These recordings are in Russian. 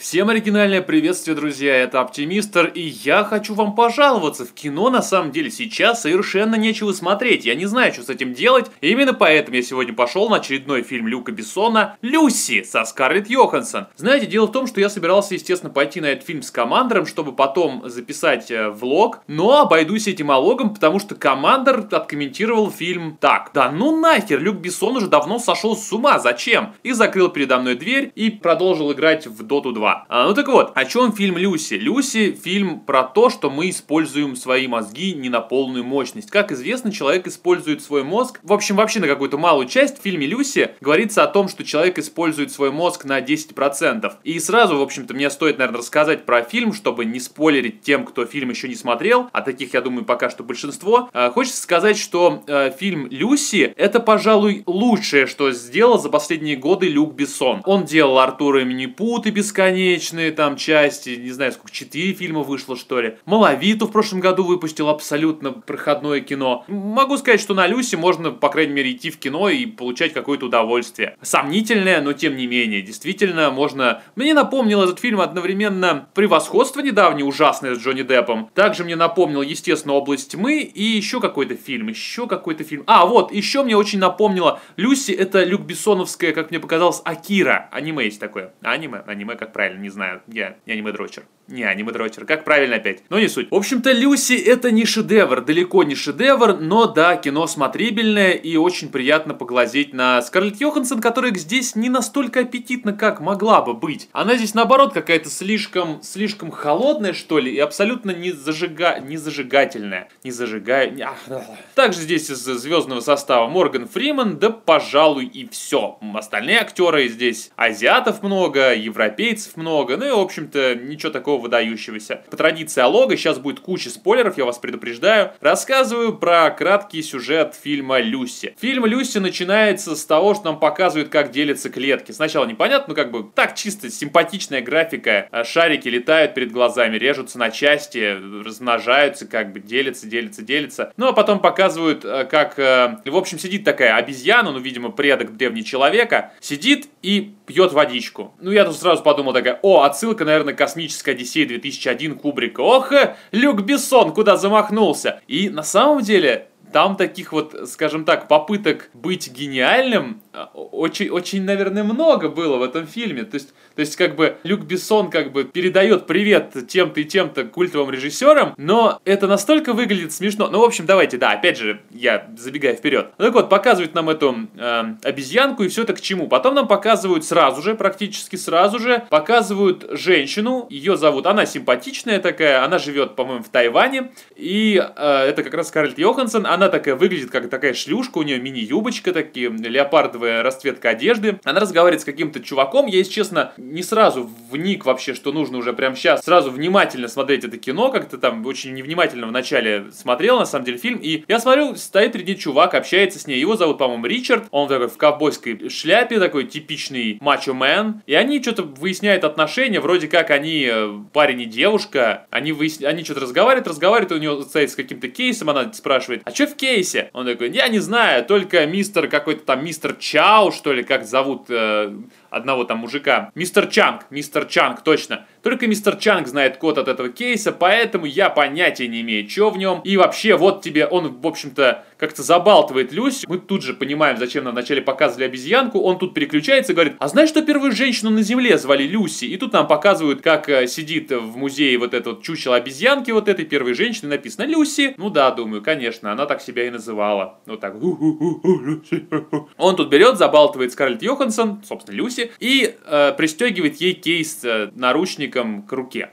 Всем оригинальное приветствие, друзья, это Оптимистр, и я хочу вам пожаловаться. В кино, на самом деле, сейчас совершенно нечего смотреть, я не знаю, что с этим делать. И именно поэтому я сегодня пошел на очередной фильм Люка Бессона «Люси» со Скарлетт Йоханссон. Знаете, дело в том, что я собирался, естественно, пойти на этот фильм с Командором, чтобы потом записать э, влог, но обойдусь этим алогом, потому что Командор откомментировал фильм так. Да ну нахер, Люк Бессон уже давно сошел с ума, зачем? И закрыл передо мной дверь и продолжил играть в Доту 2. А, ну так вот, о чем фильм Люси? Люси фильм про то, что мы используем свои мозги не на полную мощность. Как известно, человек использует свой мозг, в общем, вообще на какую-то малую часть. В фильме Люси говорится о том, что человек использует свой мозг на 10%. И сразу, в общем-то, мне стоит, наверное, рассказать про фильм, чтобы не спойлерить тем, кто фильм еще не смотрел, а таких, я думаю, пока что большинство. А, хочется сказать, что э, фильм Люси это, пожалуй, лучшее, что сделал за последние годы Люк Бессон. Он делал Артура и Минипут и бесконечно бесконечные там части, не знаю, сколько, четыре фильма вышло, что ли. Малавиту в прошлом году выпустил абсолютно проходное кино. Могу сказать, что на Люсе можно, по крайней мере, идти в кино и получать какое-то удовольствие. Сомнительное, но тем не менее, действительно можно... Мне напомнил этот фильм одновременно «Превосходство» недавнее, ужасное с Джонни Деппом. Также мне напомнил, естественно, «Область тьмы» и еще какой-то фильм, еще какой-то фильм. А, вот, еще мне очень напомнило Люси, это Люк Бессоновская, как мне показалось, Акира. Аниме есть такое. Аниме, аниме, как правильно не знаю, я не аниме-дрочер. Не, аниме-дрочер, как правильно опять. Но не суть. В общем-то, Люси это не шедевр, далеко не шедевр, но да, кино смотрибельное и очень приятно поглазеть на Скарлетт Йоханссон, которая здесь не настолько аппетитна, как могла бы быть. Она здесь наоборот какая-то слишком, слишком холодная, что ли, и абсолютно не, зажига... не зажигательная. Не зажигая... Также здесь из звездного состава Морган Фриман, да пожалуй и все. Остальные актеры здесь азиатов много, европейцев много, ну и в общем-то ничего такого выдающегося. По традиции Алога, сейчас будет куча спойлеров, я вас предупреждаю. Рассказываю про краткий сюжет фильма «Люси». Фильм «Люси» начинается с того, что нам показывают, как делятся клетки. Сначала непонятно, ну как бы так чисто симпатичная графика. А шарики летают перед глазами, режутся на части, размножаются, как бы делятся, делятся, делятся. Ну а потом показывают, э, как, э, в общем, сидит такая обезьяна, ну, видимо, предок древнего человека, сидит и пьет водичку. Ну, я тут сразу подумал такая, о, отсылка, наверное, космическая Одиссея 2001 Кубрика. Ох, Люк Бессон куда замахнулся. И на самом деле там таких вот, скажем так, попыток быть гениальным а, очень, очень, наверное, много было в этом фильме. То есть, то есть, как бы, Люк Бессон как бы передает привет тем-то и тем-то культовым режиссерам, но это настолько выглядит смешно. Ну, в общем, давайте, да, опять же, я забегаю вперед. Ну, так вот, показывают нам эту э, обезьянку и все это к чему. Потом нам показывают сразу же, практически сразу же, показывают женщину, ее зовут, она симпатичная такая, она живет, по-моему, в Тайване, и э, это как раз Скарлетт Йоханссон, она такая выглядит как такая шлюшка, у нее мини-юбочка такие, леопардовая расцветка одежды. Она разговаривает с каким-то чуваком, я, если честно, не сразу вник вообще, что нужно уже прямо сейчас сразу внимательно смотреть это кино, как-то там очень невнимательно вначале смотрел, на самом деле, фильм, и я смотрю, стоит перед ней чувак, общается с ней, его зовут, по-моему, Ричард, он такой в ковбойской шляпе, такой типичный мачо-мен, и они что-то выясняют отношения, вроде как они э, парень и девушка, они, выясня... они что-то разговаривают, разговаривают, у него стоит с каким-то кейсом, она спрашивает, а что в кейсе? Он такой, я не знаю, только мистер какой-то там мистер Чао, что ли, как зовут э, одного там мужика. Мистер Чанг, мистер Чанг, точно. Только мистер Чанг знает код от этого кейса, поэтому я понятия не имею, что в нем. И вообще, вот тебе, он, в общем-то, как-то забалтывает Люсь. Мы тут же понимаем, зачем нам вначале показывали обезьянку. Он тут переключается и говорит, а знаешь, что первую женщину на земле звали Люси? И тут нам показывают, как э, сидит в музее вот этот вот чучело обезьянки вот этой первой женщины, написано Люси. Ну да, думаю, конечно, она так себя и называла. Вот так. Он тут берет, забалтывает Скарлетт Йоханссон, собственно, Люси, и э, пристегивает ей кейс э, наручником к руке.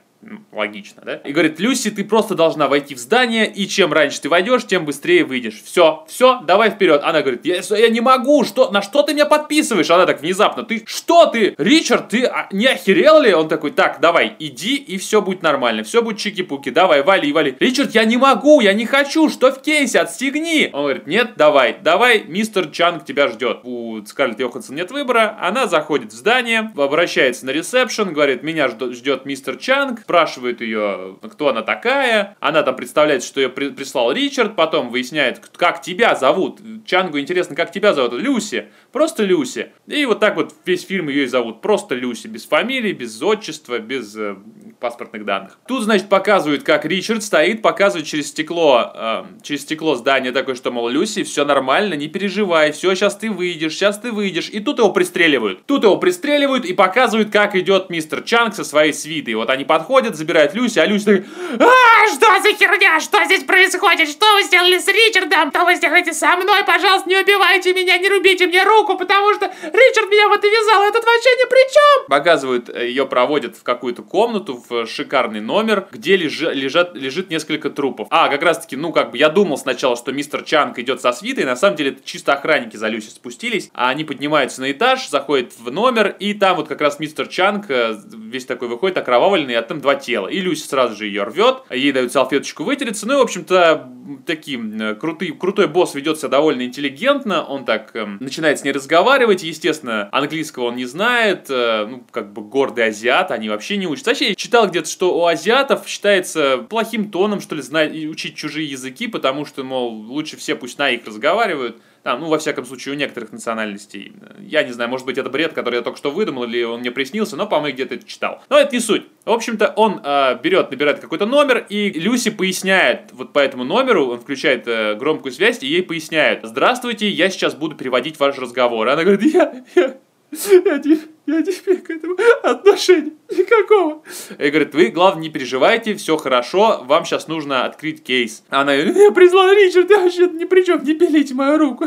Логично, да? И говорит, Люси, ты просто должна войти в здание, и чем раньше ты войдешь, тем быстрее выйдешь. Все, все, давай вперед. Она говорит, я, я не могу, что, на что ты меня подписываешь? Она так внезапно, ты, что ты, Ричард, ты а, не охерел ли? Он такой, так, давай, иди, и все будет нормально, все будет чики-пуки, давай, вали, вали. Ричард, я не могу, я не хочу, что в кейсе, отстегни. Он говорит, нет, давай, давай, мистер Чанг тебя ждет. У Скарлетт Йоханссон нет выбора, она заходит в здание, обращается на ресепшн, говорит, меня ждет мистер Чанг, спрашивает ее, кто она такая. Она там представляет, что ее при- прислал Ричард, потом выясняет, как тебя зовут. Чангу интересно, как тебя зовут. Люси. Просто Люси. И вот так вот весь фильм ее и зовут. Просто Люси. Без фамилии, без отчества, без э, паспортных данных. Тут, значит, показывают, как Ричард стоит, показывает через стекло, э, через стекло здания такое, что, мол, Люси, все нормально, не переживай, все, сейчас ты выйдешь, сейчас ты выйдешь. И тут его пристреливают. Тут его пристреливают и показывают, как идет мистер Чанг со своей свитой. Вот они подходят, забирают Люси, а Люси такая, А, что за херня? Что здесь происходит? Что вы сделали с Ричардом? Что вы сделаете со мной? Пожалуйста, не убивайте меня, не рубите мне руку, потому что Ричард меня в это вязал, этот вообще ни при чем. Показывают, э, ее проводят в какую-то комнату, в шикарный номер, где лежа- лежат, лежит несколько трупов. А, как раз таки, ну, как бы я думал сначала, что мистер Чанг идет со свитой, на самом деле это чисто охранники за Люси спустились, а они поднимаются на этаж, заходят в номер, и там вот как раз мистер Чанг э, весь такой выходит, окровавленный, а там два тела. И Люси сразу же ее рвет, ей дают салфеточку вытереться, ну и, в общем-то, таким э, крутый, крутой босс ведет себя довольно интеллигентно, он так эм, начинает с ней разговаривать, естественно, английского он не знает, э, ну, как бы гордый азиат, они вообще не учатся. Вообще, я читал где-то, что у азиатов считается плохим тоном, что ли, знать учить чужие языки, потому что, мол, лучше все пусть на их разговаривают, там, ну, во всяком случае, у некоторых национальностей. Я не знаю, может быть, это бред, который я только что выдумал, или он мне приснился, но, по-моему, где-то это читал. Но это не суть. В общем-то, он э, берет, набирает какой-то номер, и Люси поясняет вот по этому номеру, он включает э, громкую связь, и ей поясняют. Здравствуйте, я сейчас буду переводить ваш разговор. И она говорит, я, я, я, я не имею к этому отношения никакого. И говорит, вы, главное, не переживайте, все хорошо, вам сейчас нужно открыть кейс. Она говорит, я призвал Ричард, я вообще ни при чем, не пилите мою руку.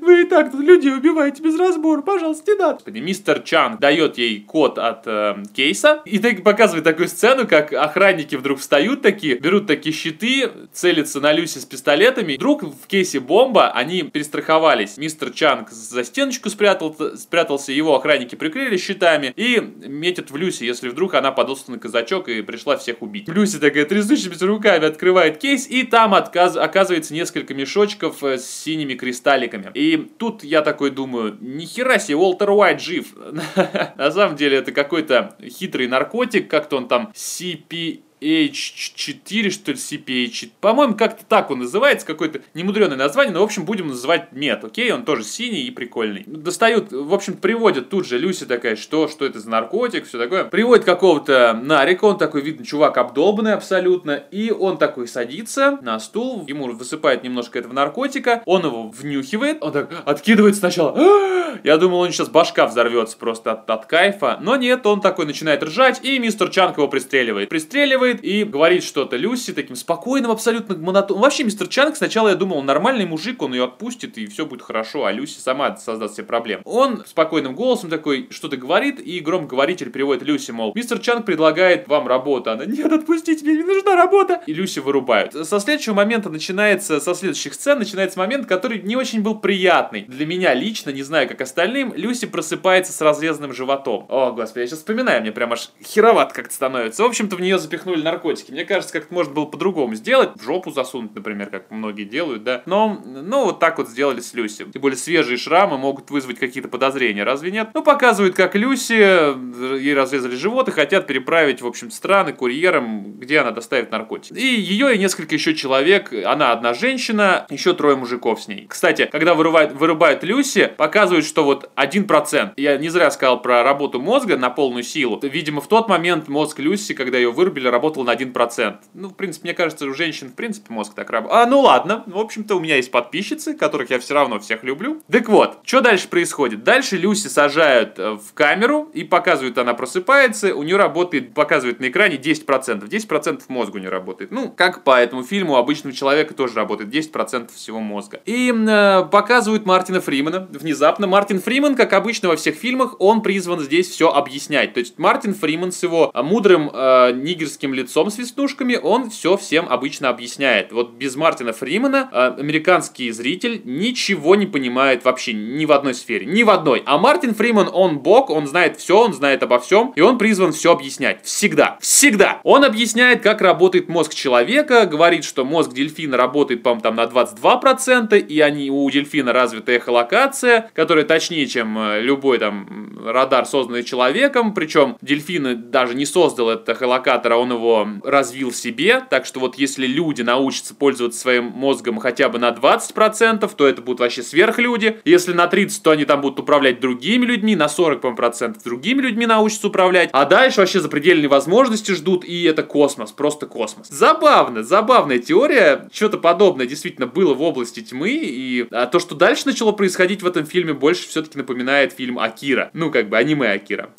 Вы и так тут людей убиваете без разбора, пожалуйста, не надо. Мистер Чанг дает ей код от э, кейса и так показывает такую сцену, как охранники вдруг встают такие, берут такие щиты, целятся на Люси с пистолетами. Вдруг в кейсе бомба, они перестраховались. Мистер Чанг за стеночку спрятал, спрятался, его охранники прикрыли щитами и метят в Люси, если вдруг она подался на казачок и пришла всех убить. Люси такая трясущимися руками открывает кейс, и там отказ, оказывается несколько мешочков э, с синими кристалликами. И тут я такой думаю, нихера себе, Уолтер Уайт жив. На самом деле это какой-то хитрый наркотик, как-то он там CP H4, что ли, CPH. По-моему, как-то так он называется, какое-то немудреное название, но, в общем, будем называть мед, окей? Он тоже синий и прикольный. Достают, в общем, приводят тут же, Люси такая, что, что это за наркотик, все такое. Приводит какого-то Нарика, он такой, видно, чувак обдолбанный абсолютно, и он такой садится на стул, ему высыпает немножко этого наркотика, он его внюхивает, он так откидывает сначала. Я думал, он сейчас башка взорвется просто от, от кайфа, но нет, он такой начинает ржать, и мистер Чанг его пристреливает. Пристреливает, и говорит что-то Люси таким спокойным, абсолютно монотонным. Вообще, мистер Чанг сначала я думал, он нормальный мужик, он ее отпустит, и все будет хорошо, а Люси сама создаст себе проблем. Он спокойным голосом такой что-то говорит, и громкоговоритель переводит Люси, мол, мистер Чанг предлагает вам работу. Она, нет, отпустите, мне не нужна работа. И Люси вырубают. Со следующего момента начинается, со следующих сцен начинается момент, который не очень был приятный. Для меня лично, не знаю, как остальным, Люси просыпается с разрезанным животом. О, господи, я сейчас вспоминаю, мне прям аж хероват как-то становится. В общем-то, в нее запихнули наркотики. Мне кажется, как-то можно было по-другому сделать. В жопу засунуть, например, как многие делают, да. Но, ну, вот так вот сделали с Люси. Тем более свежие шрамы могут вызвать какие-то подозрения, разве нет? Ну, показывают, как Люси, э, ей разрезали живот и хотят переправить, в общем, страны курьером, где она доставит наркотики. И ее и несколько еще человек, она одна женщина, еще трое мужиков с ней. Кстати, когда вырубают, вырубают Люси, показывают, что вот 1%. Я не зря сказал про работу мозга на полную силу. Видимо, в тот момент мозг Люси, когда ее вырубили, работал на 1%. Ну, в принципе, мне кажется, у женщин, в принципе, мозг так работает. А, ну ладно. В общем-то, у меня есть подписчицы, которых я все равно всех люблю. Так вот, что дальше происходит? Дальше Люси сажают э, в камеру и показывают, она просыпается, у нее работает, показывает на экране 10%. 10% мозга у нее работает. Ну, как по этому фильму обычного человека тоже работает 10% всего мозга. И э, показывают Мартина Фримена. Внезапно Мартин Фриман, как обычно во всех фильмах, он призван здесь все объяснять. То есть Мартин Фриман с его э, мудрым э, нигерским лицом с веснушками, он все всем обычно объясняет. Вот без Мартина Фримена э, американский зритель ничего не понимает вообще ни в одной сфере, ни в одной. А Мартин Фриман, он бог, он знает все, он знает обо всем, и он призван все объяснять. Всегда. Всегда. Он объясняет, как работает мозг человека, говорит, что мозг дельфина работает, по-моему, там на 22%, и они, у дельфина развита эхолокация, которая точнее, чем э, любой там радар, созданный человеком, причем дельфин даже не создал этот эхолокатор, а он его развил в себе, так что вот если люди научатся пользоваться своим мозгом хотя бы на 20%, то это будут вообще сверхлюди, если на 30%, то они там будут управлять другими людьми, на 40% процентов другими людьми научатся управлять, а дальше вообще запредельные возможности ждут, и это космос, просто космос. Забавно, забавная теория, что-то подобное действительно было в области тьмы, и а то, что дальше начало происходить в этом фильме, больше все-таки напоминает фильм Акира, ну как бы аниме Акира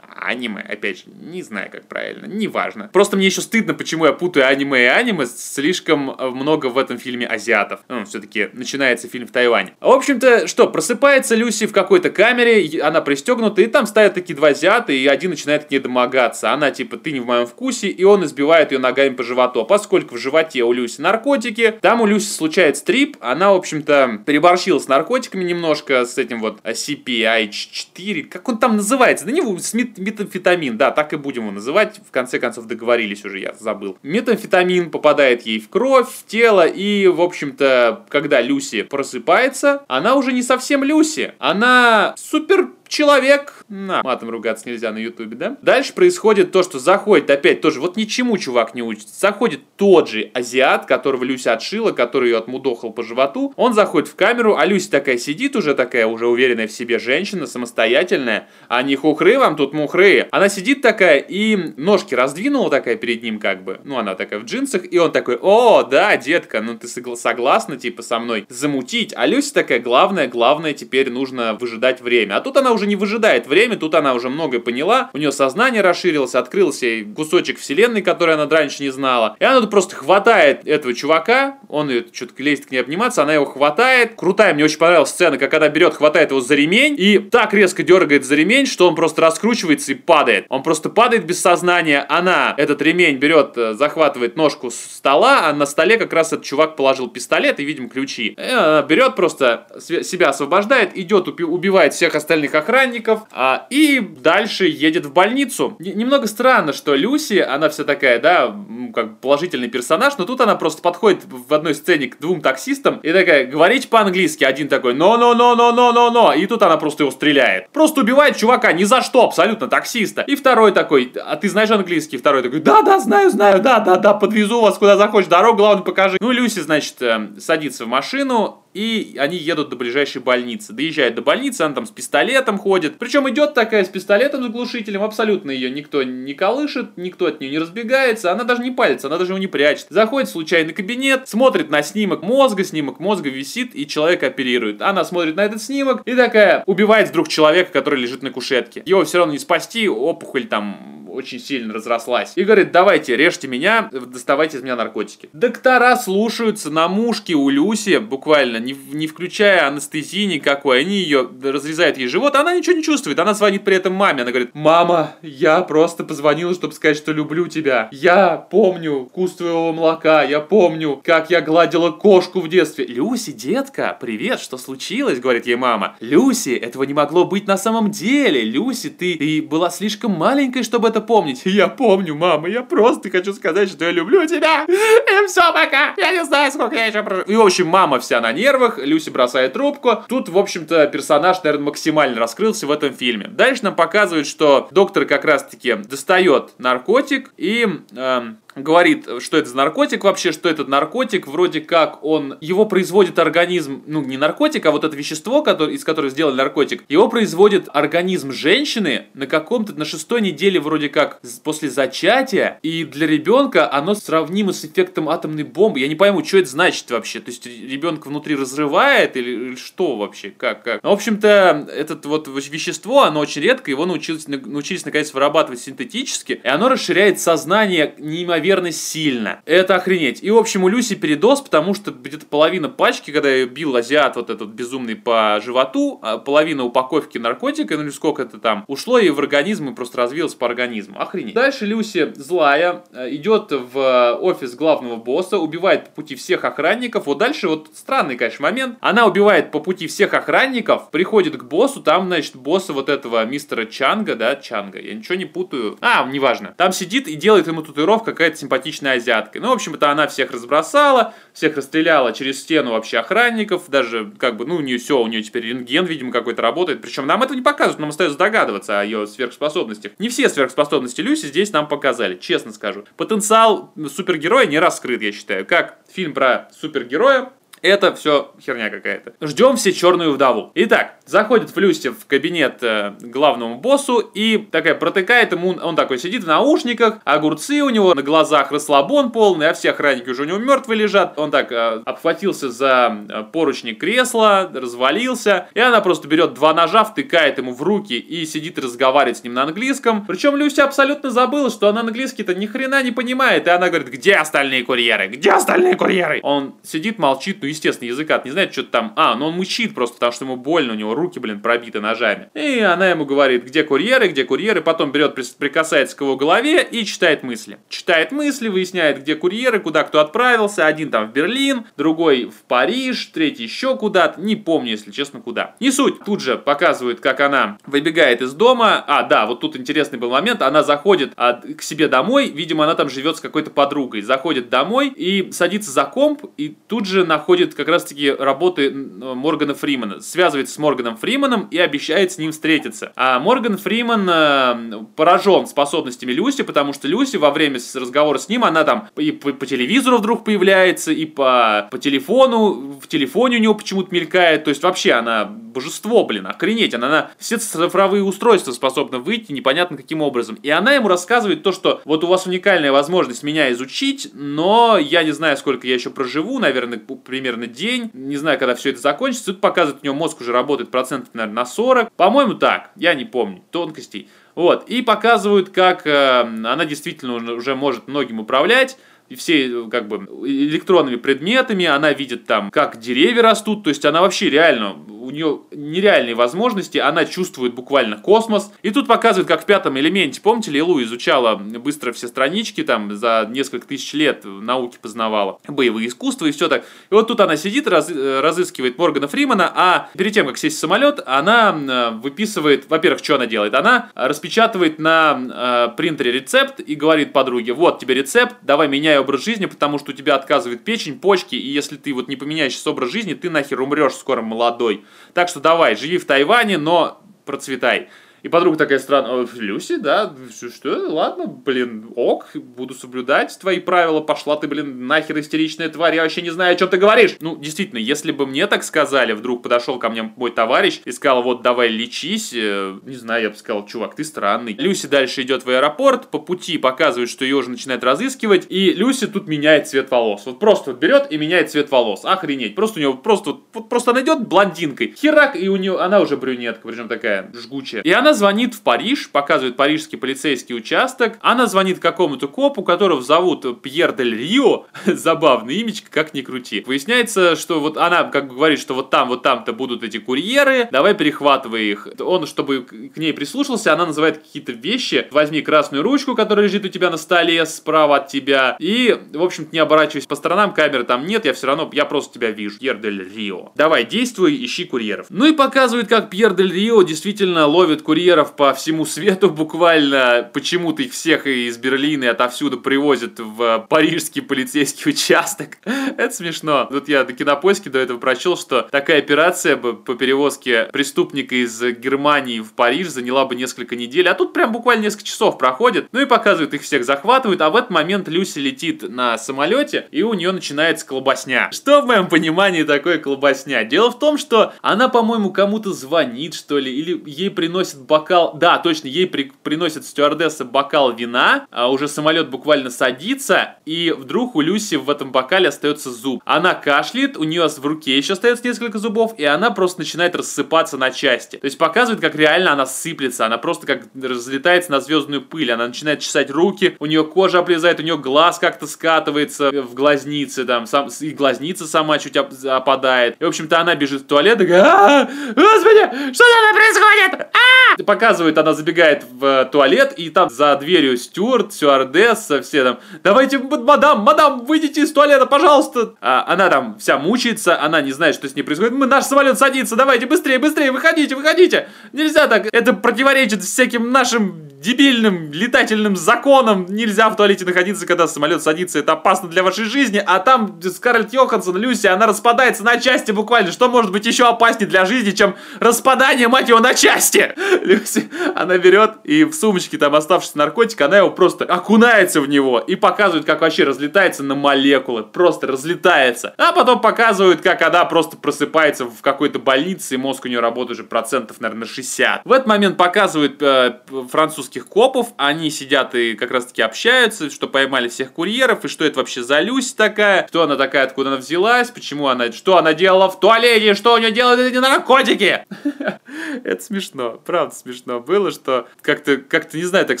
аниме, опять же, не знаю, как правильно, неважно. Просто мне еще стыдно, почему я путаю аниме и аниме, слишком э, много в этом фильме азиатов. Ну, все-таки начинается фильм в Тайване. В общем-то, что, просыпается Люси в какой-то камере, она пристегнута, и там стоят такие два азиата, и один начинает к ней домогаться. Она типа, ты не в моем вкусе, и он избивает ее ногами по животу. А поскольку в животе у Люси наркотики, там у Люси случается трип, она, в общем-то, переборщила с наркотиками немножко, с этим вот CPI-4, как он там называется? Да не, Смит, метамфетамин, да, так и будем его называть, в конце концов договорились уже, я забыл. Метамфетамин попадает ей в кровь, в тело, и, в общем-то, когда Люси просыпается, она уже не совсем Люси, она супер человек, на, матом ругаться нельзя на ютубе, да? Дальше происходит то, что заходит опять тоже, вот ничему чувак не учится, заходит тот же азиат, которого Люся отшила, который ее отмудохал по животу, он заходит в камеру, а Люся такая сидит уже такая, уже уверенная в себе женщина, самостоятельная, а не хухры вам тут мухры. Она сидит такая и ножки раздвинула такая перед ним как бы, ну она такая в джинсах, и он такой, о, да, детка, ну ты согласна типа со мной замутить, а Люся такая, главное, главное теперь нужно выжидать время, а тут она уже уже не выжидает время, тут она уже многое поняла, у нее сознание расширилось, открылся кусочек вселенной, который она раньше не знала. И она тут просто хватает этого чувака, он ее что-то лезет к ней обниматься, она его хватает. Крутая, мне очень понравилась сцена, как она берет, хватает его за ремень и так резко дергает за ремень, что он просто раскручивается и падает. Он просто падает без сознания, она этот ремень берет, э, захватывает ножку с стола, а на столе как раз этот чувак положил пистолет и, видимо, ключи. И она берет просто, себя освобождает, идет, убивает всех остальных охранников, охранников, а, и дальше едет в больницу. Н- немного странно, что Люси, она вся такая, да, как положительный персонаж, но тут она просто подходит в одной сцене к двум таксистам и такая, говорить по-английски, один такой, но-но-но-но-но-но-но, и тут она просто его стреляет. Просто убивает чувака ни за что, абсолютно, таксиста. И второй такой, а ты знаешь английский? Второй такой, да-да, знаю, знаю, да-да-да, подвезу вас куда захочешь, дорогу, главное, покажи. Ну, Люси, значит, э, садится в машину, и они едут до ближайшей больницы. Доезжают до больницы, она там с пистолетом ходит. Причем идет такая с пистолетом, с глушителем, абсолютно ее никто не колышет, никто от нее не разбегается, она даже не палится, она даже его не прячет. Заходит в случайный кабинет, смотрит на снимок мозга, снимок мозга висит, и человек оперирует. Она смотрит на этот снимок и такая убивает вдруг человека, который лежит на кушетке. Его все равно не спасти, опухоль там очень сильно разрослась. И говорит, давайте, режьте меня, доставайте из меня наркотики. Доктора слушаются на мушке у Люси, буквально, не, не включая анестезии никакой. Они ее разрезают ей живот, она ничего не чувствует. Она звонит при этом маме. Она говорит, мама, я просто позвонила, чтобы сказать, что люблю тебя. Я помню вкус твоего молока, я помню, как я гладила кошку в детстве. Люси, детка, привет, что случилось? Говорит ей мама. Люси, этого не могло быть на самом деле. Люси, ты, ты была слишком маленькой, чтобы это помнить. Я помню, мама, я просто хочу сказать, что я люблю тебя. И все, пока. Я не знаю, сколько я еще проживу. И, в общем, мама вся на нервах, Люси бросает трубку. Тут, в общем-то, персонаж, наверное, максимально раскрылся в этом фильме. Дальше нам показывают, что доктор как раз-таки достает наркотик и... Эм, говорит, что это за наркотик вообще, что этот наркотик, вроде как он, его производит организм, ну не наркотик, а вот это вещество, который, из которого сделали наркотик, его производит организм женщины на каком-то, на шестой неделе вроде как после зачатия, и для ребенка оно сравнимо с эффектом атомной бомбы. Я не пойму, что это значит вообще, то есть ребенка внутри разрывает или, или что вообще, как, как. Ну, в общем-то, это вот вещество, оно очень редко, его научились, научились наконец вырабатывать синтетически, и оно расширяет сознание неимоверно неимоверно сильно. Это охренеть. И, в общем, у Люси передоз, потому что где-то половина пачки, когда ее бил азиат вот этот безумный по животу, а половина упаковки наркотика, ну или сколько это там, ушло ей в организм и просто развилось по организму. Охренеть. Дальше Люси злая э, идет в офис главного босса, убивает по пути всех охранников. Вот дальше вот странный, конечно, момент. Она убивает по пути всех охранников, приходит к боссу, там, значит, босса вот этого мистера Чанга, да, Чанга, я ничего не путаю. А, неважно. Там сидит и делает ему татуировку какая-то симпатичная азиатка. Ну, в общем, это она всех разбросала, всех расстреляла через стену вообще охранников, даже как бы, ну, у нее все, у нее теперь рентген, видимо, какой-то работает. Причем нам это не показывают, нам остается догадываться о ее сверхспособностях. Не все сверхспособности Люси здесь нам показали, честно скажу. Потенциал супергероя не раскрыт, я считаю. Как фильм про супергероя, это все херня какая-то. Ждем все черную вдову. Итак, заходит Флюсти в кабинет э, главному боссу и такая протыкает ему, он такой сидит в наушниках, огурцы у него на глазах расслабон полный, а все охранники уже у него мертвые лежат. Он так э, обхватился за э, поручни кресла, развалился, и она просто берет два ножа, втыкает ему в руки и сидит и разговаривает с ним на английском. Причем Люси абсолютно забыла, что она английский-то ни хрена не понимает, и она говорит, где остальные курьеры? Где остальные курьеры? Он сидит, молчит, ну естественно, языка не знает, что там. А, ну он мычит просто, потому что ему больно, у него руки, блин, пробиты ножами. И она ему говорит, где курьеры, где курьеры, потом берет, прикасается к его голове и читает мысли. Читает мысли, выясняет, где курьеры, куда кто отправился. Один там в Берлин, другой в Париж, третий еще куда-то. Не помню, если честно, куда. Не суть. Тут же показывает, как она выбегает из дома. А, да, вот тут интересный был момент. Она заходит а, к себе домой. Видимо, она там живет с какой-то подругой. Заходит домой и садится за комп, и тут же находит находит как раз-таки работы Моргана Фримана, связывается с Морганом Фриманом и обещает с ним встретиться. А Морган Фриман э, поражен способностями Люси, потому что Люси во время разговора с ним, она там и по, по телевизору вдруг появляется, и по, по телефону, в телефоне у него почему-то мелькает, то есть вообще она божество, блин, охренеть, она на все цифровые устройства способна выйти непонятно каким образом. И она ему рассказывает то, что вот у вас уникальная возможность меня изучить, но я не знаю, сколько я еще проживу, наверное, примерно примерно день. Не знаю, когда все это закончится. Тут показывает, у него мозг уже работает процентов, наверное, на 40. По-моему, так. Я не помню тонкостей. Вот. И показывают, как э, она действительно уже может многим управлять все как бы электронными предметами, она видит там, как деревья растут, то есть она вообще реально, у нее нереальные возможности, она чувствует буквально космос. И тут показывает, как в пятом элементе, помните, Лилу изучала быстро все странички, там за несколько тысяч лет науки познавала, боевые искусства и все так. И вот тут она сидит, раз, разыскивает Моргана Фримана, а перед тем, как сесть в самолет, она э, выписывает, во-первых, что она делает? Она распечатывает на э, принтере рецепт и говорит подруге, вот тебе рецепт, давай меняй образ жизни, потому что у тебя отказывает печень, почки, и если ты вот не поменяешь образ жизни, ты нахер умрешь скоро молодой. Так что давай, живи в Тайване, но процветай. И подруга такая странная, Люси, да, что, ладно, блин, ок, буду соблюдать твои правила, пошла ты, блин, нахер истеричная тварь, я вообще не знаю, о чем ты говоришь. Ну, действительно, если бы мне так сказали, вдруг подошел ко мне мой товарищ и сказал, вот, давай лечись, э, не знаю, я бы сказал, чувак, ты странный. Люси дальше идет в аэропорт, по пути показывает, что ее уже начинает разыскивать, и Люси тут меняет цвет волос. Вот просто вот берет и меняет цвет волос, охренеть. Просто у нее, просто, вот, просто она идет блондинкой, херак, и у нее, она уже брюнетка, причем такая жгучая. И она звонит в Париж, показывает парижский полицейский участок. Она звонит какому-то копу, которого зовут Пьер Дель Рио. Забавный имечко, как ни крути. Выясняется, что вот она как бы говорит, что вот там, вот там-то будут эти курьеры, давай перехватывай их. Он, чтобы к ней прислушался, она называет какие-то вещи. Возьми красную ручку, которая лежит у тебя на столе справа от тебя. И, в общем-то, не оборачивайся по сторонам, камеры там нет, я все равно, я просто тебя вижу. Пьер Дель Рио. Давай, действуй, ищи курьеров. Ну и показывает, как Пьер Дель Рио действительно ловит курьеров курьеров по всему свету буквально. Почему-то их всех из Берлина и отовсюду привозят в парижский полицейский участок. Это смешно. Вот я до кинопоиски до этого прочел, что такая операция по перевозке преступника из Германии в Париж заняла бы несколько недель. А тут прям буквально несколько часов проходит. Ну и показывают, их всех захватывают. А в этот момент Люси летит на самолете, и у нее начинается колбасня. Что в моем понимании такое колбасня? Дело в том, что она, по-моему, кому-то звонит, что ли, или ей приносит бокал, да, точно, ей при, приносит стюардесса бокал вина, а уже самолет буквально садится, и вдруг у Люси в этом бокале остается зуб. Она кашляет, у нее в руке еще остается несколько зубов, и она просто начинает рассыпаться на части. То есть показывает, как реально она сыплется, она просто как разлетается на звездную пыль, она начинает чесать руки, у нее кожа облезает, у нее глаз как-то скатывается в глазнице, там, сам, и глазница сама чуть опадает. И, в общем-то, она бежит в туалет и говорит, «А, господи, что там происходит? А! Показывает, она забегает в э, туалет, и там за дверью стюарт, стюардесса, все там, давайте, мадам, мадам, выйдите из туалета, пожалуйста. А она там вся мучается, она не знает, что с ней происходит. Мы, наш самолет садится, давайте быстрее, быстрее, выходите, выходите. Нельзя так, это противоречит всяким нашим дебильным летательным законом нельзя в туалете находиться, когда самолет садится, это опасно для вашей жизни, а там Скарлетт Йоханссон, Люси, она распадается на части буквально. Что может быть еще опаснее для жизни, чем распадание, мать его, на части? Люси, она берет и в сумочке там оставшийся наркотик, она его просто окунается в него и показывает, как вообще разлетается на молекулы, просто разлетается. А потом показывают, как она просто просыпается в какой-то больнице, и мозг у нее работает уже процентов, наверное, 60. В этот момент показывают э, французский русских копов, они сидят и как раз таки общаются, что поймали всех курьеров, и что это вообще за Люсь такая, кто она такая, откуда она взялась, почему она, что она делала в туалете, что у нее делают эти наркотики. Это смешно, правда смешно было, что как-то, как-то не знаю, так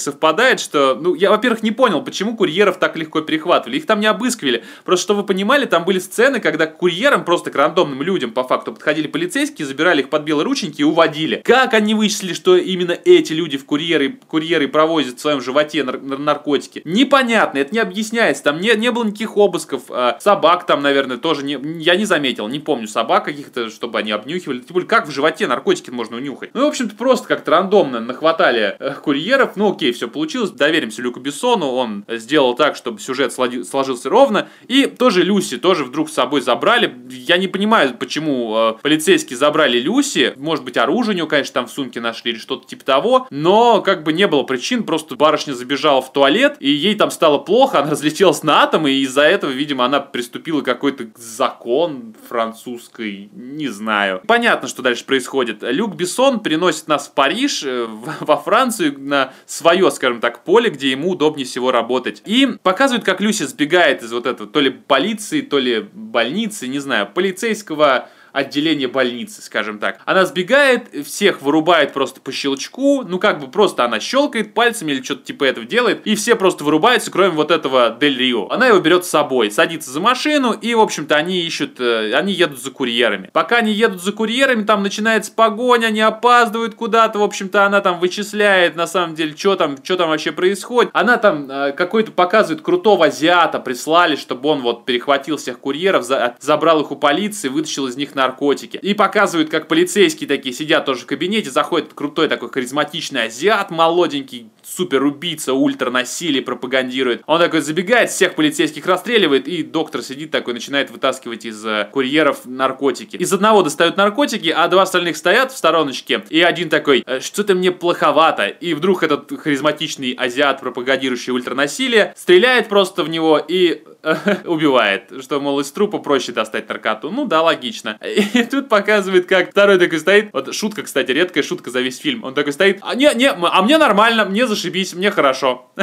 совпадает, что, ну, я, во-первых, не понял, почему курьеров так легко перехватывали, их там не обыскивали, просто, чтобы вы понимали, там были сцены, когда к курьерам, просто к рандомным людям, по факту, подходили полицейские, забирали их под белые рученьки и уводили. Как они вычислили, что именно эти люди в курьеры, курьеры провозят в своем животе нар- наркотики. Непонятно, это не объясняется. Там не, не было никаких обысков. А, собак там, наверное, тоже не, я не заметил. Не помню собак каких-то, чтобы они обнюхивали. Более, как в животе наркотики можно унюхать? Ну, в общем-то, просто как-то рандомно нахватали э, курьеров. Ну, окей, все получилось. Доверимся Люку Бессону. Он сделал так, чтобы сюжет сложился ровно. И тоже Люси тоже вдруг с собой забрали. Я не понимаю, почему э, полицейские забрали Люси. Может быть, оружие у него, конечно, там в сумке нашли или что-то типа того. Но как бы не было причин, просто барышня забежала в туалет, и ей там стало плохо, она разлетелась на атомы, и из-за этого, видимо, она приступила какой-то закон французской, не знаю. Понятно, что дальше происходит. Люк Бессон приносит нас в Париж, э, во Францию, на свое, скажем так, поле, где ему удобнее всего работать. И показывает, как Люси сбегает из вот этого то ли полиции, то ли больницы, не знаю, полицейского отделение больницы, скажем так. Она сбегает, всех вырубает просто по щелчку, ну как бы просто она щелкает пальцами или что-то типа этого делает, и все просто вырубаются, кроме вот этого Дель Рио. Она его берет с собой, садится за машину, и, в общем-то, они ищут, э, они едут за курьерами. Пока они едут за курьерами, там начинается погоня, они опаздывают куда-то, в общем-то, она там вычисляет, на самом деле, что там, что там вообще происходит. Она там э, какой-то показывает крутого азиата, прислали, чтобы он вот перехватил всех курьеров, за, забрал их у полиции, вытащил из них на наркотики. И показывают, как полицейские такие сидят тоже в кабинете, заходит крутой такой харизматичный азиат, молоденький, супер убийца, ультра насилие пропагандирует. Он такой забегает, всех полицейских расстреливает, и доктор сидит такой, начинает вытаскивать из э, курьеров наркотики. Из одного достают наркотики, а два остальных стоят в стороночке, и один такой, «Э, что-то мне плоховато. И вдруг этот харизматичный азиат, пропагандирующий ультранасилие, стреляет просто в него и убивает, что, мол, из трупа проще достать наркоту. Ну да, логично. И тут показывает, как второй такой стоит. Вот шутка, кстати, редкая шутка за весь фильм. Он такой стоит, а, не, не, а мне нормально, мне зашибись, мне хорошо.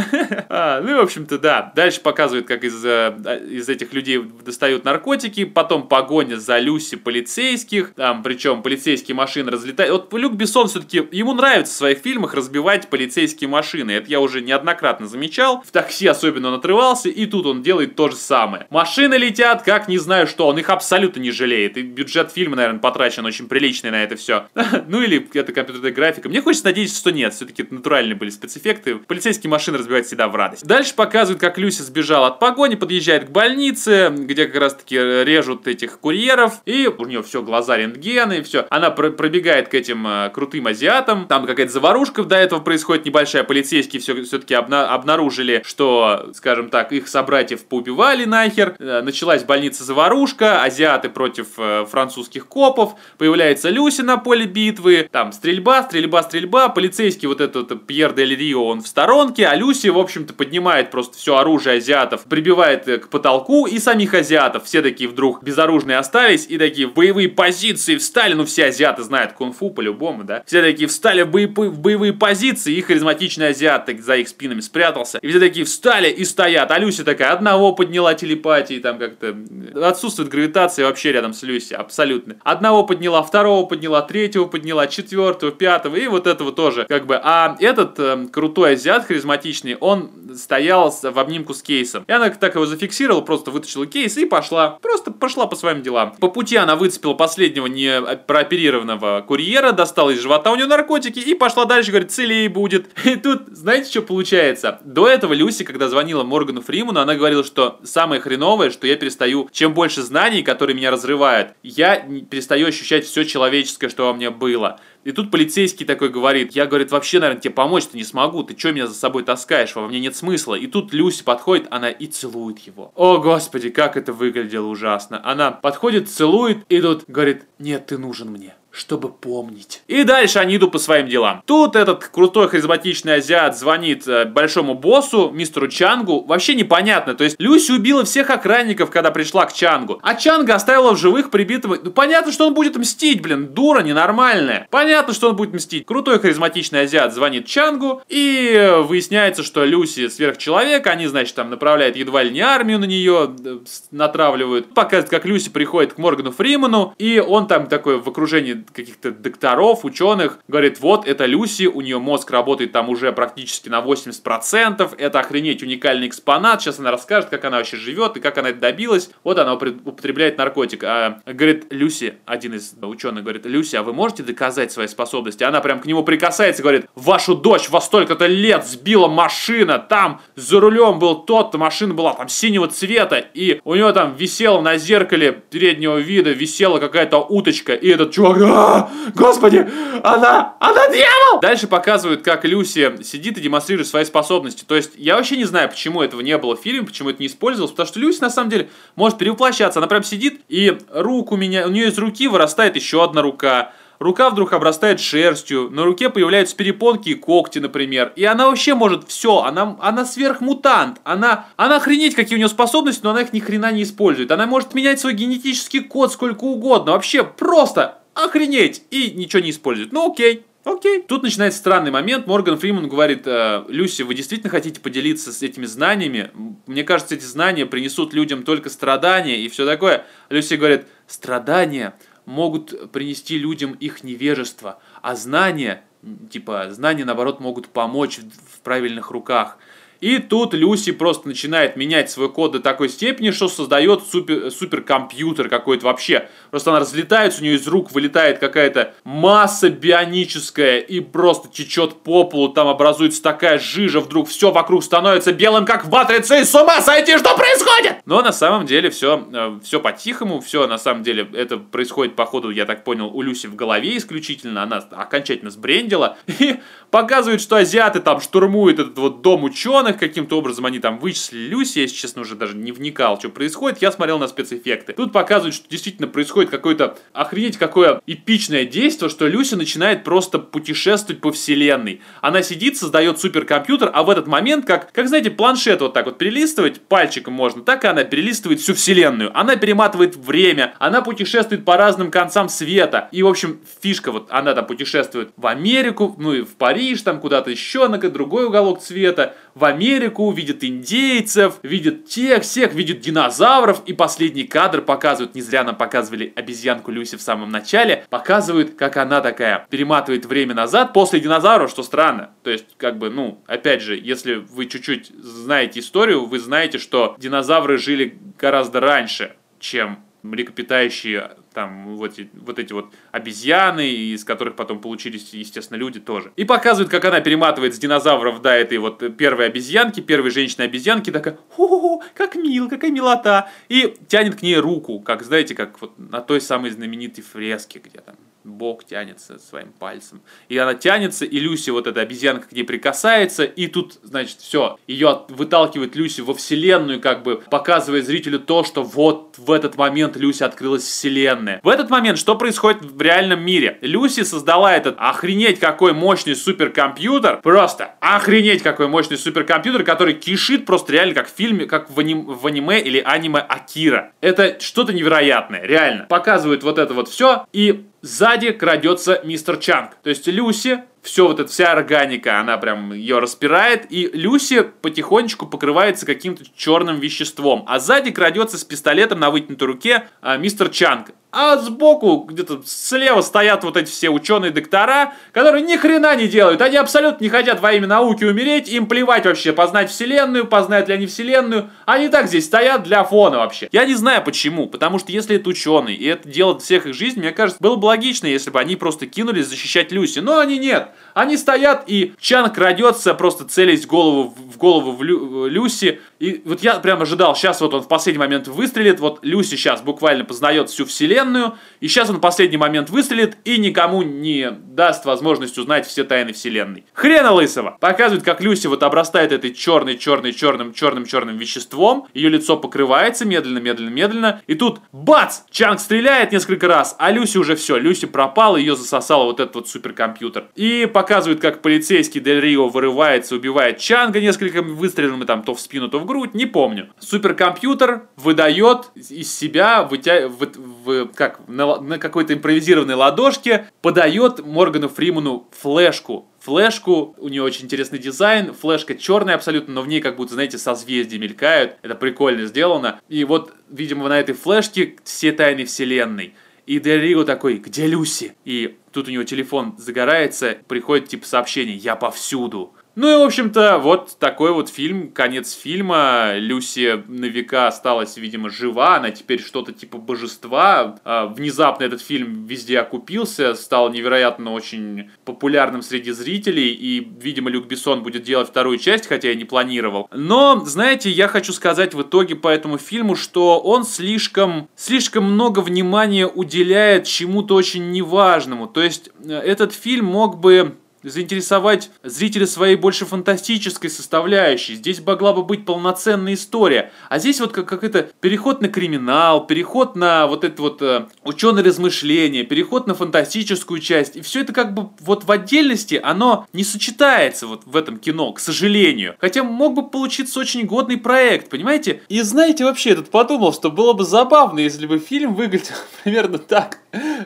а, ну, в общем-то, да. Дальше показывает, как из, э, из этих людей достают наркотики, потом погоня за Люси полицейских, там, причем полицейские машины разлетают. Вот Люк Бессон все-таки, ему нравится в своих фильмах разбивать полицейские машины. Это я уже неоднократно замечал. В такси особенно он отрывался, и тут он делает то же самое. Машины летят, как не знаю что, он их абсолютно не жалеет. И бюджет фильма, наверное, потрачен очень приличный на это все. ну или это компьютерная графика. Мне хочется надеяться, что нет. Все-таки натуральные были спецэффекты. Полицейские машины разбивают всегда в радость. Дальше показывают, как Люси сбежала от погони, подъезжает к больнице, где как раз таки режут этих курьеров. И у нее все, глаза рентгены, и все. Она пр пробегает к этим э, крутым азиатам. Там какая-то заварушка до этого происходит небольшая. Полицейские все, все-таки обна обнаружили, что, скажем так, их собратьев поубивали убивали нахер, э, началась больница-заварушка, азиаты против э, французских копов, появляется Люси на поле битвы, там стрельба, стрельба, стрельба, полицейский вот этот Пьер Дель Рио, он в сторонке, а Люси, в общем-то, поднимает просто все оружие азиатов, прибивает э, к потолку и самих азиатов. Все такие вдруг безоружные остались и такие в боевые позиции встали. Ну, все азиаты знают кунг-фу по-любому, да? Все такие встали в, бои- в боевые позиции, и харизматичный азиат так за их спинами спрятался. И все такие встали и стоят. А Люси такая одного подняла телепатии, там как-то отсутствует гравитация вообще рядом с Люси, абсолютно. Одного подняла, второго подняла, третьего подняла, четвертого, пятого, и вот этого тоже, как бы. А этот э, крутой азиат, харизматичный, он стоял в обнимку с кейсом. И она так его зафиксировала, просто вытащила кейс и пошла. Просто пошла по своим делам. По пути она выцепила последнего не прооперированного курьера, достала из живота у нее наркотики и пошла дальше, говорит, целей будет. И тут, знаете, что получается? До этого Люси, когда звонила Моргану Фриману, она говорила, что самое хреновое, что я перестаю, чем больше знаний, которые меня разрывают, я перестаю ощущать все человеческое, что во мне было. И тут полицейский такой говорит, я, говорит, вообще, наверное, тебе помочь-то не смогу, ты что меня за собой таскаешь, во мне нет смысла. И тут Люси подходит, она и целует его. О, господи, как это выглядело ужасно. Она подходит, целует, и тут говорит, нет, ты нужен мне чтобы помнить. И дальше они идут по своим делам. Тут этот крутой харизматичный азиат звонит э, большому боссу, мистеру Чангу. Вообще непонятно. То есть Люси убила всех охранников, когда пришла к Чангу. А Чанга оставила в живых прибитого. Ну понятно, что он будет мстить, блин. Дура ненормальная. Понятно, что он будет мстить. Крутой харизматичный азиат звонит Чангу. И выясняется, что Люси сверхчеловек. Они, значит, там направляют едва ли не армию на нее. э, Натравливают. Показывают, как Люси приходит к Моргану Фриману. И он там такой в окружении каких-то докторов, ученых. Говорит, вот это Люси. У нее мозг работает там уже практически на 80%. Это охренеть уникальный экспонат. Сейчас она расскажет, как она вообще живет и как она это добилась. Вот она употребляет наркотик. А, говорит, Люси, один из ученых говорит, Люси, а вы можете доказать свои способности? Она прям к нему прикасается говорит, вашу дочь во столько-то лет сбила машина, там за рулем был тот-то, машина была там синего цвета, и у него там висела на зеркале переднего вида, висела какая-то уточка, и этот чувак, «А, господи, она, она дьявол! Дальше показывают, как Люси сидит и демонстрирует свои способности. То есть, я вообще не знаю, почему этого не было в фильме, почему это не использовалось, потому что Люси, на самом деле, может перевоплощаться. Она прям сидит, и руку меня, у нее из руки вырастает еще одна рука. Рука вдруг обрастает шерстью, на руке появляются перепонки и когти, например. И она вообще может все, она, она сверхмутант, она, она охренеть, какие у нее способности, но она их ни хрена не использует. Она может менять свой генетический код сколько угодно, вообще просто охренеть, и ничего не использует. Ну окей, Окей. Тут начинается странный момент. Морган Фриман говорит, «Э, Люси, вы действительно хотите поделиться с этими знаниями? Мне кажется, эти знания принесут людям только страдания и все такое. Люси говорит, страдания могут принести людям их невежество, а знания, типа, знания, наоборот, могут помочь в правильных руках. И тут Люси просто начинает менять свой код до такой степени, что создает супер, суперкомпьютер какой-то вообще. Просто она разлетается, у нее из рук вылетает какая-то масса бионическая и просто течет по полу, там образуется такая жижа, вдруг все вокруг становится белым, как матрица, и с ума сойти, что происходит? Но на самом деле все, все по-тихому, все на самом деле это происходит по ходу, я так понял, у Люси в голове исключительно, она окончательно сбрендила и показывает, что азиаты там штурмуют этот вот дом ученых, каким-то образом они там вычислили Люси, я, если честно, уже даже не вникал, что происходит, я смотрел на спецэффекты. Тут показывают, что действительно происходит какое-то, охренеть, какое эпичное действие, что Люси начинает просто путешествовать по вселенной. Она сидит, создает суперкомпьютер, а в этот момент, как, как знаете, планшет вот так вот перелистывать, пальчиком можно, так и она перелистывает всю вселенную. Она перематывает время, она путешествует по разным концам света. И, в общем, фишка вот, она там путешествует в Америку, ну и в Париж, там куда-то еще на другой уголок света, в Америку, видит индейцев, видит тех, всех, видит динозавров. И последний кадр показывают, не зря нам показывали обезьянку Люси в самом начале, показывают, как она такая перематывает время назад после динозавров, что странно. То есть, как бы, ну, опять же, если вы чуть-чуть знаете историю, вы знаете, что динозавры жили гораздо раньше, чем млекопитающие, там, вот, вот эти вот обезьяны, из которых потом получились, естественно, люди тоже. И показывают, как она перематывает с динозавров до этой вот первой обезьянки, первой женщины-обезьянки, такая, ху как мило, какая милота, и тянет к ней руку, как, знаете, как вот на той самой знаменитой фреске, где там бог тянется своим пальцем. И она тянется, и Люси, вот эта обезьянка к ней прикасается, и тут, значит, все, ее выталкивает Люси во вселенную, как бы показывая зрителю то, что вот в этот момент Люси открылась вселенная. В этот момент что происходит в реальном мире? Люси создала этот охренеть какой мощный суперкомпьютер, просто охренеть какой мощный суперкомпьютер, который кишит просто реально как в фильме, как в, аним, в аниме или аниме Акира. Это что-то невероятное, реально. Показывают вот это вот все, и сзади крадется мистер Чанг. То есть Люси, все вот эта вся органика, она прям ее распирает, и Люси потихонечку покрывается каким-то черным веществом. А сзади крадется с пистолетом на вытянутой руке а, мистер Чанг. А сбоку, где-то слева стоят вот эти все ученые-доктора, которые ни хрена не делают. Они абсолютно не хотят во имя науки умереть, им плевать вообще, познать вселенную, познают ли они вселенную. Они так здесь стоят для фона вообще. Я не знаю почему, потому что если это ученые, и это делает всех их жизнь, мне кажется, было бы логично, если бы они просто кинулись защищать Люси. Но они нет. Они стоят, и Чан крадется, просто целясь голову, в голову в Лю, Люси. И вот я прям ожидал, сейчас вот он в последний момент выстрелит, вот Люси сейчас буквально познает всю вселенную, и сейчас он в последний момент выстрелит и никому не даст возможность узнать все тайны вселенной. Хрена лысого! Показывает, как Люси вот обрастает этой черной, черной, черным, черным, черным веществом, ее лицо покрывается медленно, медленно, медленно, и тут бац! Чанг стреляет несколько раз, а Люси уже все, Люси пропала, ее засосала вот этот вот суперкомпьютер. И показывает, как полицейский Дель Рио вырывается, убивает Чанга несколькими выстрелами, там то в спину, то в грудь, не помню. Суперкомпьютер выдает из себя, вытя... в, в, как, на, на какой-то импровизированной ладошке, подает Моргану Фриману флешку. Флешку, у нее очень интересный дизайн, флешка черная абсолютно, но в ней как будто, знаете, созвездия мелькают, это прикольно сделано. И вот, видимо, на этой флешке все тайны вселенной. И Дель такой, где Люси? И тут у него телефон загорается, приходит типа сообщение, я повсюду. Ну и, в общем-то, вот такой вот фильм, конец фильма. Люси на века осталась, видимо, жива, она теперь что-то типа божества. А, внезапно этот фильм везде окупился, стал невероятно очень популярным среди зрителей, и, видимо, Люк Бессон будет делать вторую часть, хотя я не планировал. Но, знаете, я хочу сказать в итоге по этому фильму, что он слишком, слишком много внимания уделяет чему-то очень неважному. То есть, э, этот фильм мог бы заинтересовать зрителя своей больше фантастической составляющей. Здесь могла бы быть полноценная история. А здесь вот как, как это переход на криминал, переход на вот это вот э, ученое размышление, переход на фантастическую часть. И все это как бы вот в отдельности оно не сочетается вот в этом кино, к сожалению. Хотя мог бы получиться очень годный проект, понимаете? И знаете, вообще, этот подумал, что было бы забавно, если бы фильм выглядел примерно так,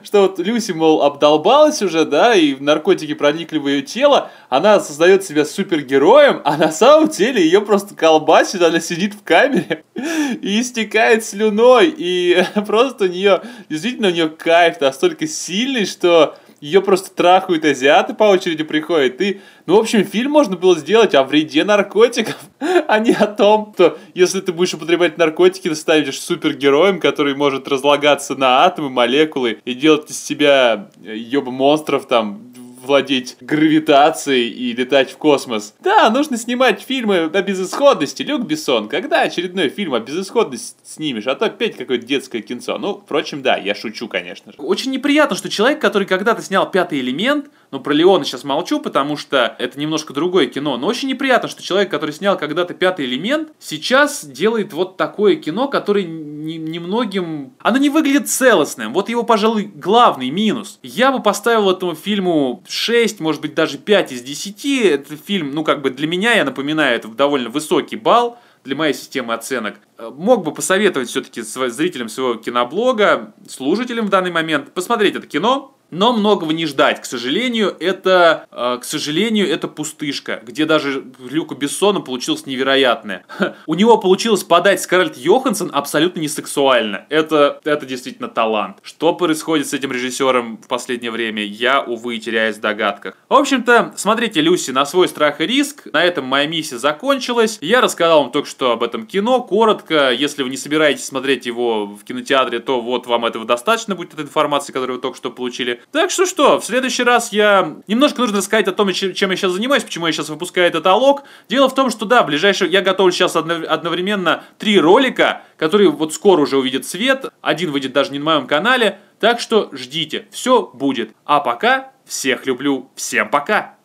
что вот Люси, мол, обдолбалась уже, да, и наркотики проникли в ее тело, она создает себя супергероем, а на самом деле ее просто колбасит, она сидит в камере и истекает слюной, и просто у нее, действительно, у нее кайф настолько сильный, что ее просто трахают азиаты по очереди приходят. И, ну, в общем, фильм можно было сделать о вреде наркотиков, а не о том, что если ты будешь употреблять наркотики, ты станешь супергероем, который может разлагаться на атомы, молекулы и делать из себя ёба монстров там владеть гравитацией и летать в космос. Да, нужно снимать фильмы о безысходности. Люк Бессон, когда очередной фильм о безысходности снимешь, а то опять какое-то детское кинцо. Ну, впрочем, да, я шучу, конечно же. Очень неприятно, что человек, который когда-то снял «Пятый элемент», ну, про Леона сейчас молчу, потому что это немножко другое кино, но очень неприятно, что человек, который снял когда-то «Пятый элемент», сейчас делает вот такое кино, которое немногим... Оно не выглядит целостным. Вот его, пожалуй, главный минус. Я бы поставил этому фильму 6, может быть даже 5 из 10. Этот фильм, ну как бы для меня, я напоминаю, это довольно высокий балл для моей системы оценок. Э, мог бы посоветовать все-таки зрителям своего киноблога, служителям в данный момент, посмотреть это кино, но многого не ждать. К сожалению, это, э, к сожалению, это пустышка, где даже Люку Бессону получилось невероятное. У него получилось подать Скарлетт Йоханссон абсолютно не сексуально. Это, это действительно талант. Что происходит с этим режиссером в последнее время, я, увы, теряюсь в догадках. В общем-то, смотрите, Люси, на свой страх и риск. На этом моя миссия закончилась. Я рассказал вам только что об этом кино, коротко. Если вы не собираетесь смотреть его в кинотеатре, то вот вам этого достаточно будет, этой информации, которую вы только что получили. Так что что, в следующий раз я... Немножко нужно рассказать о том, чем я сейчас занимаюсь, почему я сейчас выпускаю этот алог. Дело в том, что да, ближайшее... Я готовлю сейчас одновременно три ролика, которые вот скоро уже увидят свет. Один выйдет даже не на моем канале. Так что ждите, все будет. А пока всех люблю, всем пока!